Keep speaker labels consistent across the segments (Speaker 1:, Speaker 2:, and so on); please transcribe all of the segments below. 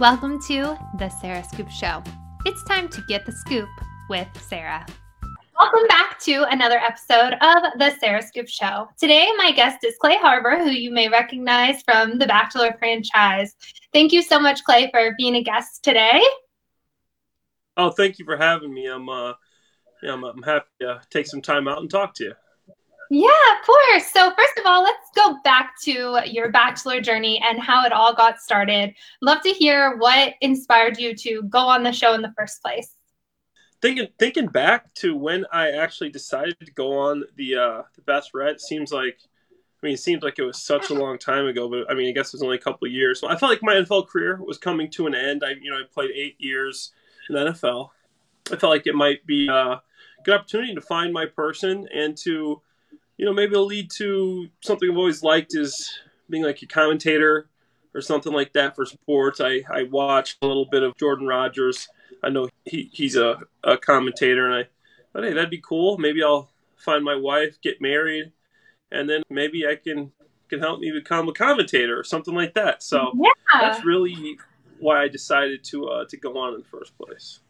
Speaker 1: Welcome to the Sarah Scoop Show. It's time to get the scoop with Sarah. Welcome back to another episode of the Sarah Scoop Show. Today, my guest is Clay Harbor, who you may recognize from the Bachelor franchise. Thank you so much, Clay, for being a guest today.
Speaker 2: Oh, thank you for having me. I'm, uh, yeah, I'm, I'm happy to take some time out and talk to you.
Speaker 1: Yeah, of course. So, first of all, let's go back to your bachelor journey and how it all got started. Love to hear what inspired you to go on the show in the first place.
Speaker 2: Thinking thinking back to when I actually decided to go on the uh, the Bachelorette seems like I mean, it seems like it was such a long time ago, but I mean, I guess it was only a couple of years. I felt like my NFL career was coming to an end. I, you know, I played eight years in the NFL. I felt like it might be a good opportunity to find my person and to you know, maybe it'll lead to something I've always liked is being like a commentator or something like that for sports. I, I watched a little bit of Jordan Rodgers. I know he, he's a, a commentator, and I thought, hey, that'd be cool. Maybe I'll find my wife, get married, and then maybe I can can help me become a commentator or something like that. So yeah. that's really why I decided to uh, to go on in the first place.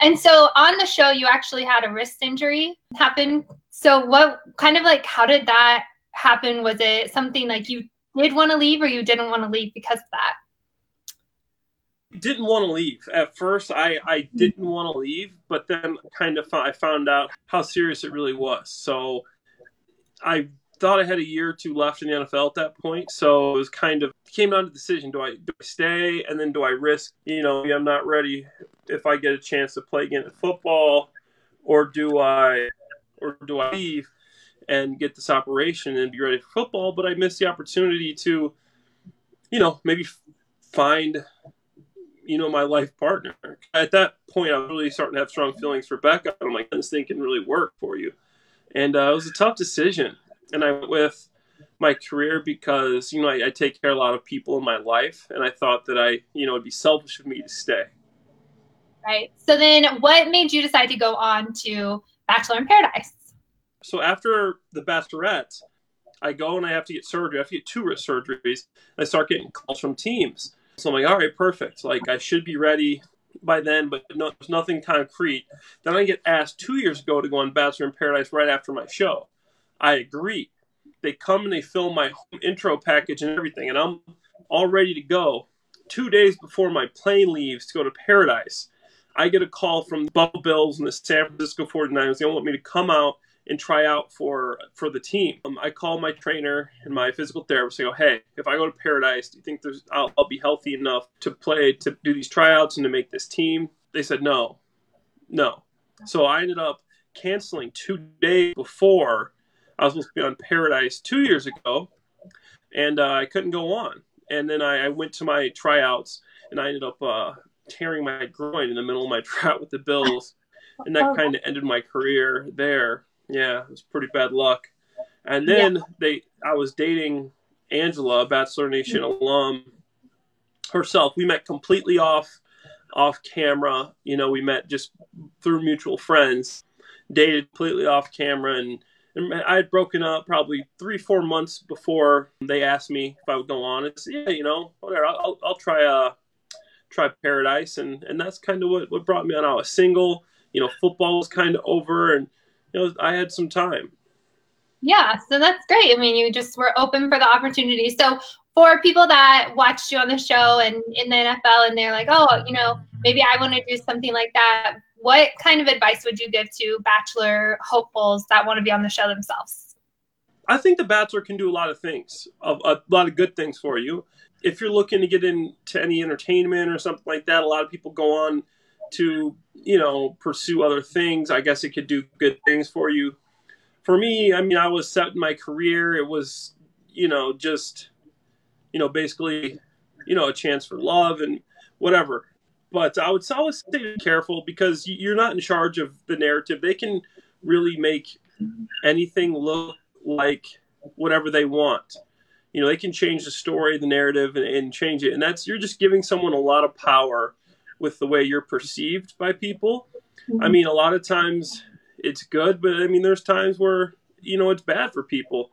Speaker 1: And so on the show, you actually had a wrist injury happen. So what kind of like how did that happen? Was it something like you did want to leave or you didn't want to leave because of that?
Speaker 2: Didn't want to leave at first. I I mm-hmm. didn't want to leave, but then kind of I found out how serious it really was. So I thought I had a year or two left in the NFL at that point. So it was kind of came down to the decision: do I do I stay, and then do I risk? You know, I'm not ready if I get a chance to play again at football, or do I, or do I leave and get this operation and be ready for football? But I missed the opportunity to, you know, maybe find, you know, my life partner. At that point, I was really starting to have strong feelings for Becca. I'm like, this thing can really work for you. And uh, it was a tough decision and I went with my career because you know I, I, take care of a lot of people in my life, and I thought that I you know it'd be selfish of me to stay.
Speaker 1: Right. So then, what made you decide to go on to Bachelor in Paradise?
Speaker 2: So after the Bachelorette, I go and I have to get surgery. I have to get two wrist surgeries. I start getting calls from teams. So I'm like, all right, perfect. Like I should be ready by then, but no, there's nothing concrete. Then I get asked two years ago to go on Bachelor in Paradise right after my show. I agree. They come and they film my intro package and everything, and I'm all ready to go. Two days before my plane leaves to go to Paradise, I get a call from the Bills and the San Francisco 49ers. They want me to come out and try out for for the team. Um, I call my trainer and my physical therapist. I go, hey, if I go to Paradise, do you think there's I'll, I'll be healthy enough to play to do these tryouts and to make this team? They said no, no. So I ended up canceling two days before I was supposed to be on Paradise two years ago, and uh, I couldn't go on. And then I, I, went to my tryouts, and I ended up uh, tearing my groin in the middle of my tryout with the Bills, and that oh. kind of ended my career there. Yeah, it was pretty bad luck. And then yeah. they, I was dating Angela, Bachelor Nation mm-hmm. alum herself. We met completely off off camera. You know, we met just through mutual friends. Dated completely off camera, and and I had broken up probably three, four months before they asked me if I would go on. It's yeah, you know, whatever. I'll, I'll try uh try Paradise, and and that's kind of what what brought me on. I was single, you know, football was kind of over, and you know, I had some time.
Speaker 1: Yeah, so that's great. I mean, you just were open for the opportunity. So for people that watched you on the show and in the NFL, and they're like, oh, you know, maybe I want to do something like that what kind of advice would you give to bachelor hopefuls that want to be on the show themselves?
Speaker 2: I think the bachelor can do a lot of things, a, a lot of good things for you. If you're looking to get into any entertainment or something like that, a lot of people go on to, you know, pursue other things. I guess it could do good things for you. For me, I mean, I was set in my career. It was, you know, just, you know, basically, you know, a chance for love and whatever but I would always be careful because you're not in charge of the narrative. They can really make anything look like whatever they want. You know, they can change the story, the narrative, and, and change it. And that's you're just giving someone a lot of power with the way you're perceived by people. Mm-hmm. I mean, a lot of times it's good, but I mean, there's times where you know it's bad for people.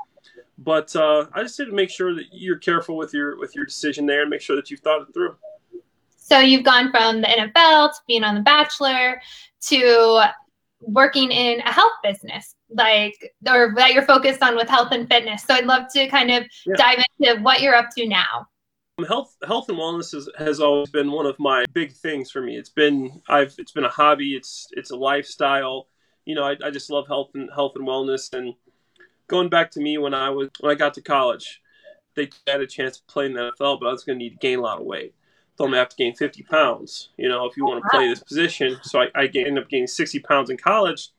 Speaker 2: But uh, I just say to make sure that you're careful with your with your decision there, and make sure that you've thought it through.
Speaker 1: So you've gone from the NFL to being on The Bachelor to working in a health business, like or that you're focused on with health and fitness. So I'd love to kind of yeah. dive into what you're up to now.
Speaker 2: Health, health and wellness is, has always been one of my big things for me. It's been I've it's been a hobby. It's it's a lifestyle. You know, I, I just love health and health and wellness. And going back to me when I was when I got to college, they had a chance to play in the NFL, but I was going to need to gain a lot of weight. Told me I have to gain 50 pounds. You know, if you want to play this position, so I, I ended up gaining 60 pounds in college.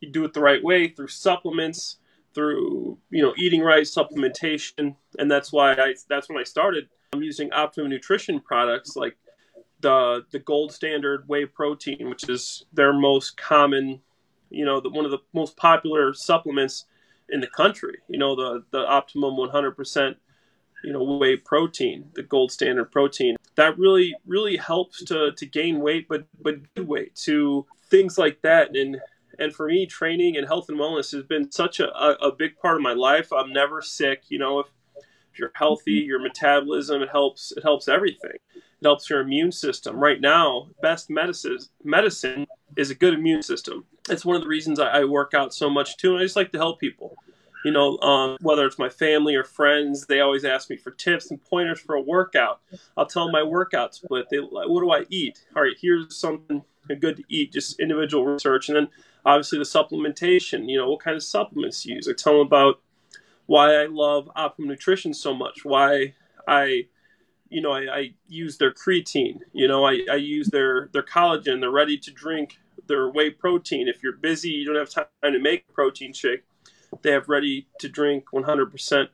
Speaker 2: You do it the right way through supplements, through you know eating right, supplementation, and that's why I that's when I started I'm using Optimum Nutrition products like the the gold standard whey protein, which is their most common, you know, the, one of the most popular supplements in the country. You know, the the Optimum 100%, you know, whey protein, the gold standard protein. That really really helps to to gain weight, but but good weight to things like that and. And for me, training and health and wellness has been such a, a, a big part of my life. I'm never sick. You know, if you're healthy, your metabolism, it helps it helps everything. It helps your immune system. Right now, best medicine medicine is a good immune system. It's one of the reasons I, I work out so much too, and I just like to help people. You know, um, whether it's my family or friends, they always ask me for tips and pointers for a workout. I'll tell them my workout split. They, what do I eat? All right, here's something good to eat. Just individual research, and then obviously the supplementation. You know, what kind of supplements you use. I tell them about why I love Optimum Nutrition so much, why I, you know, I, I use their creatine, you know, I, I use their, their collagen, they're ready to drink their whey protein. If you're busy, you don't have time to make a protein shake, they have ready to drink 100%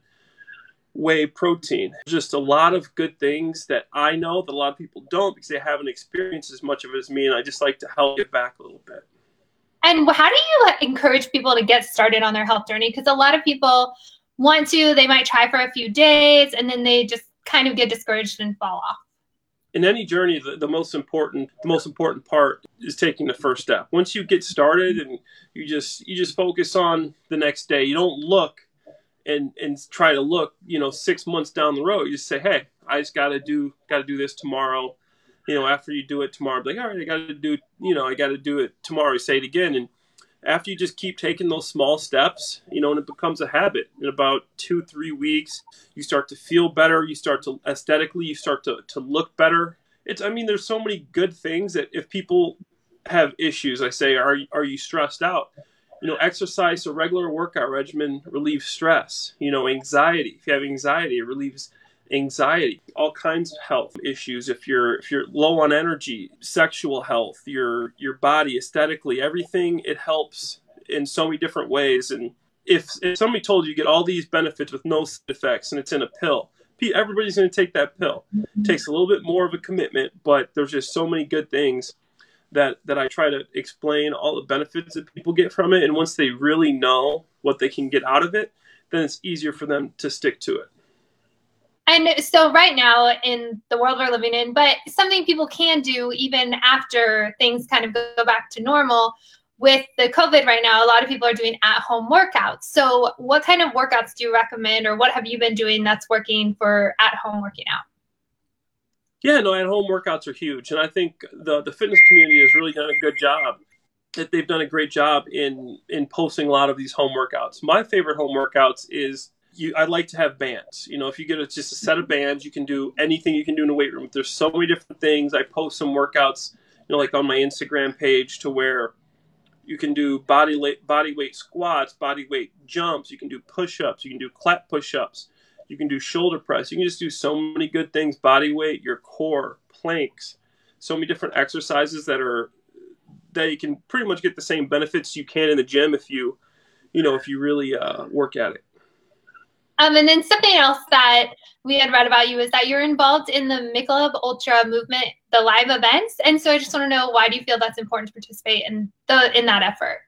Speaker 2: whey protein. Just a lot of good things that I know that a lot of people don't because they haven't experienced as much of it as me, and I just like to help get back a little bit.
Speaker 1: And how do you encourage people to get started on their health journey? Because a lot of people want to, they might try for a few days and then they just kind of get discouraged and fall off.
Speaker 2: In any journey, the, the most important the most important part is taking the first step. Once you get started and you just you just focus on the next day. You don't look and and try to look, you know, six months down the road. You just say, Hey, I just gotta do gotta do this tomorrow. You know, after you do it tomorrow, like, all right, I gotta do you know, I gotta do it tomorrow, you say it again and after you just keep taking those small steps, you know, and it becomes a habit. In about two, three weeks, you start to feel better. You start to aesthetically, you start to, to look better. It's, I mean, there's so many good things that if people have issues, I say, are, are you stressed out? You know, exercise, a regular workout regimen relieves stress. You know, anxiety. If you have anxiety, it relieves anxiety, all kinds of health issues. If you're if you're low on energy, sexual health, your your body aesthetically, everything it helps in so many different ways. And if if somebody told you you get all these benefits with no side effects and it's in a pill, everybody's going to take that pill. It takes a little bit more of a commitment, but there's just so many good things that that I try to explain all the benefits that people get from it. And once they really know what they can get out of it, then it's easier for them to stick to it.
Speaker 1: And so, right now, in the world we're living in, but something people can do even after things kind of go back to normal with the COVID right now, a lot of people are doing at home workouts. So, what kind of workouts do you recommend, or what have you been doing that's working for at home working out?
Speaker 2: Yeah, no, at home workouts are huge. And I think the, the fitness community has really done a good job. That they've done a great job in in posting a lot of these home workouts. My favorite home workouts is you, I like to have bands. You know, if you get a, just a set of bands, you can do anything you can do in a weight room. There's so many different things. I post some workouts, you know, like on my Instagram page to where you can do body weight, body weight squats, body weight jumps. You can do push-ups. You can do clap push-ups. You can do shoulder press. You can just do so many good things. Body weight, your core, planks, so many different exercises that are that you can pretty much get the same benefits you can in the gym if you, you know, if you really uh, work at it.
Speaker 1: Um, and then something else that we had read about you is that you're involved in the Michelob Ultra movement, the live events. And so I just want to know why do you feel that's important to participate in the in that effort?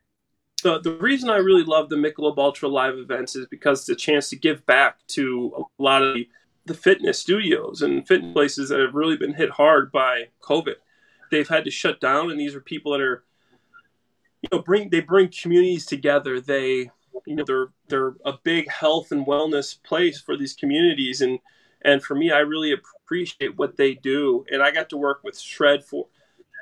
Speaker 2: The, the reason I really love the Michelob Ultra live events is because it's a chance to give back to a lot of the, fitness studios and fitness places that have really been hit hard by COVID. They've had to shut down, and these are people that are, you know, bring they bring communities together. They you know they're they're a big health and wellness place for these communities and And for me, I really appreciate what they do. And I got to work with Shred for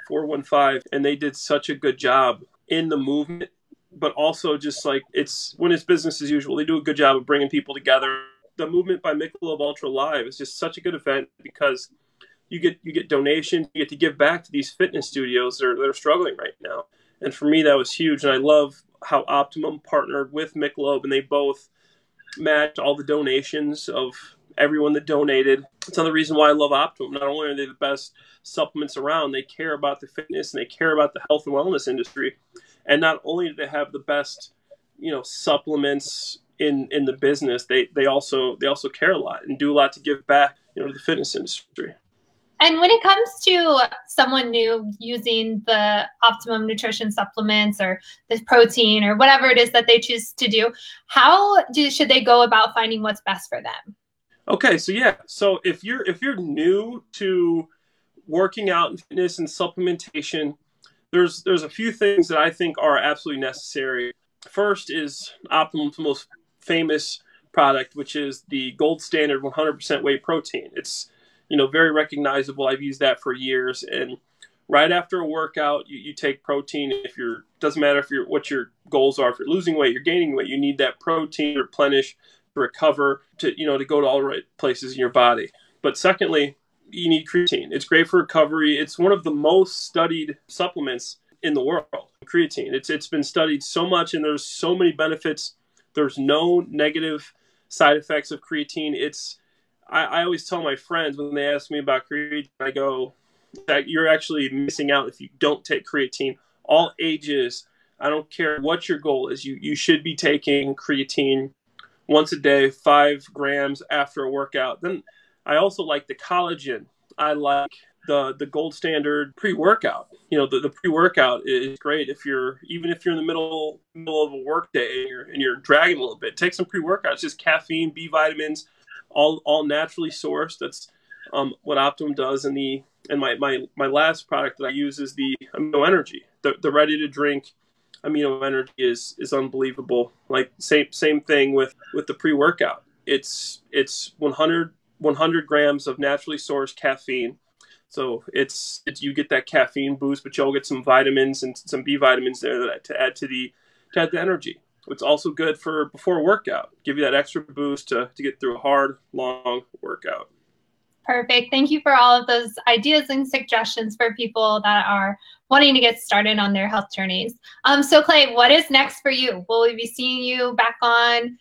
Speaker 2: 415, and they did such a good job in the movement, but also just like it's when it's business as usual. They do a good job of bringing people together. The movement by Michelob Ultra Live is just such a good event because you get you get donations, you get to give back to these fitness studios that are, that are struggling right now. And for me, that was huge. And I love how Optimum partnered with Michelob, and they both matched all the donations of everyone that donated. It's another reason why I love Optimum. Not only are they the best supplements around, they care about the fitness and they care about the health and wellness industry. And not only do they have the best, you know, supplements in in the business, they they also they also care a lot and do a lot to give back, you know, to the fitness industry.
Speaker 1: And when it comes to someone new using the optimum nutrition supplements or the protein or whatever it is that they choose to do, how do, should they go about finding what's best for them?
Speaker 2: Okay, so yeah, so if you're if you're new to working out and fitness and supplementation, there's there's a few things that I think are absolutely necessary. First is Optimum's most famous product, which is the gold standard 100% whey protein. It's you know very recognizable. I've used that for years, and right after a workout, you, you take protein. If you're doesn't matter if you're what your goals are. If you're losing weight, you're gaining weight, you need that protein to replenish to recover, to you know, to go to all the right places in your body. But secondly, you need creatine. It's great for recovery. It's one of the most studied supplements in the world. Creatine. It's it's been studied so much, and there's so many benefits. There's no negative side effects of creatine. It's I, I always tell my friends when they ask me about creatine, I go that you're actually missing out if you don't take creatine. All ages, I don't care what your goal is, you you should be taking creatine once a day, five grams after a workout. Then I also like the collagen. I like the the gold standard pre workout. You know, the, the pre workout is great if you're even if you're in the middle middle of a work day and you're and you're dragging a little bit. Take some pre workout. It's just caffeine, B vitamins, all all naturally sourced. That's um, what Optimum does. And the and my, my my last product that I use is the Amino Energy, the the ready to drink amino energy is is unbelievable. Like same same thing with with the pre workout. It's it's 100 100 grams of naturally sourced caffeine. So it's, it's you get that caffeine boost, but you'll get some vitamins and some B vitamins there that to add to the to add the energy. It's also good for before workout. Give you that extra boost to, to get through a hard, long workout.
Speaker 1: Perfect. Thank you for all of those ideas and suggestions for people that are wanting to get started on their health journeys. Um, so, Clay, what is next for you? Will we be seeing you back on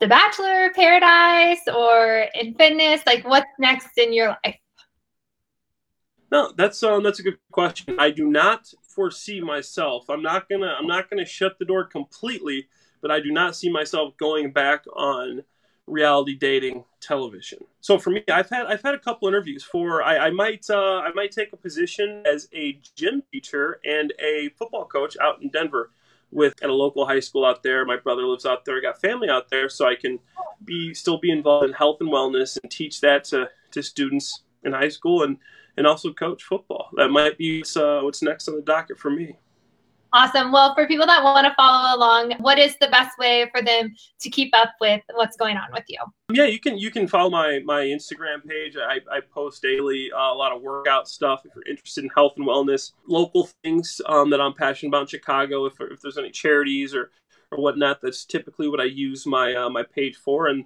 Speaker 1: The Bachelor Paradise or in fitness? Like, what's next in your life?
Speaker 2: No, that's um, that's a good question. I do not foresee myself. I'm not gonna I'm not gonna shut the door completely, but I do not see myself going back on reality dating television. So for me, I've had I've had a couple interviews for I, I might uh, I might take a position as a gym teacher and a football coach out in Denver with at a local high school out there. My brother lives out there. I got family out there, so I can be still be involved in health and wellness and teach that to, to students in high school and and also coach football. That might be uh, what's next on the docket for me.
Speaker 1: Awesome. Well, for people that want to follow along, what is the best way for them to keep up with what's going on with you?
Speaker 2: Yeah, you can you can follow my my Instagram page. I, I post daily uh, a lot of workout stuff. If you're interested in health and wellness, local things um, that I'm passionate about in Chicago. If, if there's any charities or or whatnot, that's typically what I use my uh, my page for. And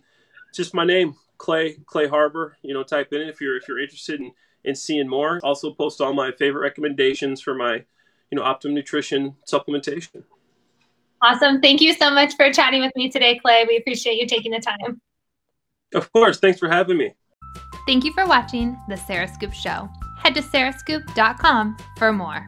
Speaker 2: just my name, Clay Clay Harbor. You know, type in if you're if you're interested in in seeing more. Also post all my favorite recommendations for my you know, Optimum Nutrition supplementation.
Speaker 1: Awesome. Thank you so much for chatting with me today, Clay. We appreciate you taking the time.
Speaker 2: Of course. Thanks for having me.
Speaker 1: Thank you for watching The Sarah Scoop Show. Head to sarahscoop.com for more.